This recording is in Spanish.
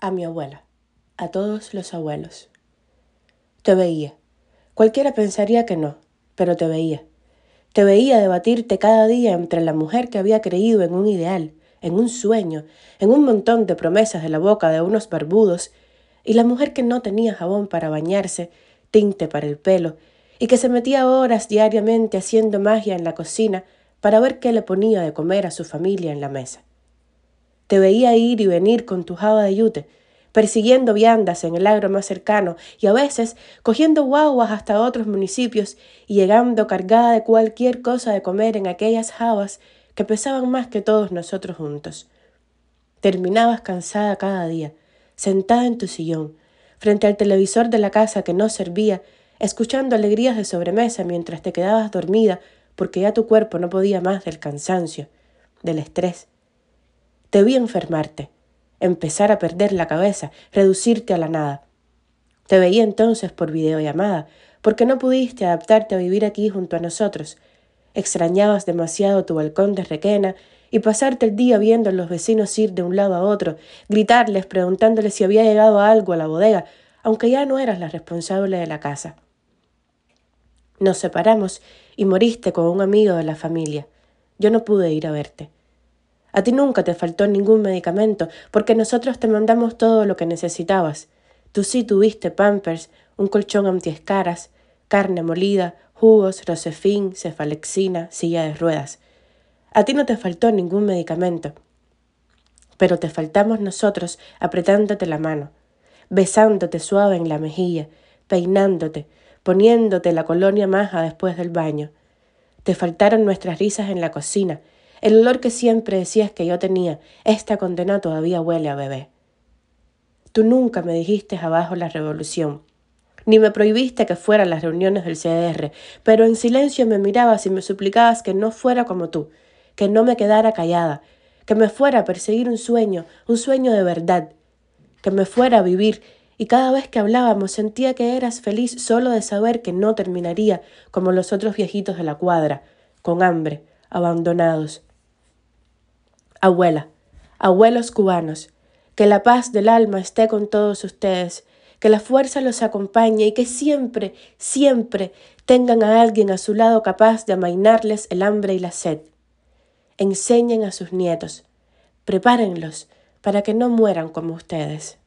a mi abuela, a todos los abuelos. Te veía. Cualquiera pensaría que no, pero te veía. Te veía debatirte cada día entre la mujer que había creído en un ideal, en un sueño, en un montón de promesas de la boca de unos barbudos, y la mujer que no tenía jabón para bañarse, tinte para el pelo, y que se metía horas diariamente haciendo magia en la cocina para ver qué le ponía de comer a su familia en la mesa. Te veía ir y venir con tu java de yute, persiguiendo viandas en el agro más cercano y a veces cogiendo guaguas hasta otros municipios y llegando cargada de cualquier cosa de comer en aquellas jabas que pesaban más que todos nosotros juntos. Terminabas cansada cada día, sentada en tu sillón, frente al televisor de la casa que no servía, escuchando alegrías de sobremesa mientras te quedabas dormida porque ya tu cuerpo no podía más del cansancio, del estrés, vi enfermarte, empezar a perder la cabeza, reducirte a la nada. Te veía entonces por videollamada, porque no pudiste adaptarte a vivir aquí junto a nosotros. Extrañabas demasiado tu balcón de requena y pasarte el día viendo a los vecinos ir de un lado a otro, gritarles preguntándoles si había llegado algo a la bodega, aunque ya no eras la responsable de la casa. Nos separamos y moriste con un amigo de la familia. Yo no pude ir a verte. A ti nunca te faltó ningún medicamento, porque nosotros te mandamos todo lo que necesitabas. Tú sí tuviste pampers, un colchón antiescaras, carne molida, jugos, rosefín, cefalexina, silla de ruedas. A ti no te faltó ningún medicamento. Pero te faltamos nosotros apretándote la mano, besándote suave en la mejilla, peinándote, poniéndote la colonia maja después del baño. Te faltaron nuestras risas en la cocina, el olor que siempre decías que yo tenía, esta condena todavía huele a bebé. Tú nunca me dijiste abajo la revolución, ni me prohibiste que fuera a las reuniones del CDR, pero en silencio me mirabas y me suplicabas que no fuera como tú, que no me quedara callada, que me fuera a perseguir un sueño, un sueño de verdad, que me fuera a vivir, y cada vez que hablábamos sentía que eras feliz solo de saber que no terminaría como los otros viejitos de la cuadra, con hambre, abandonados, Abuela, abuelos cubanos, que la paz del alma esté con todos ustedes, que la fuerza los acompañe y que siempre, siempre tengan a alguien a su lado capaz de amainarles el hambre y la sed. Enseñen a sus nietos, prepárenlos para que no mueran como ustedes.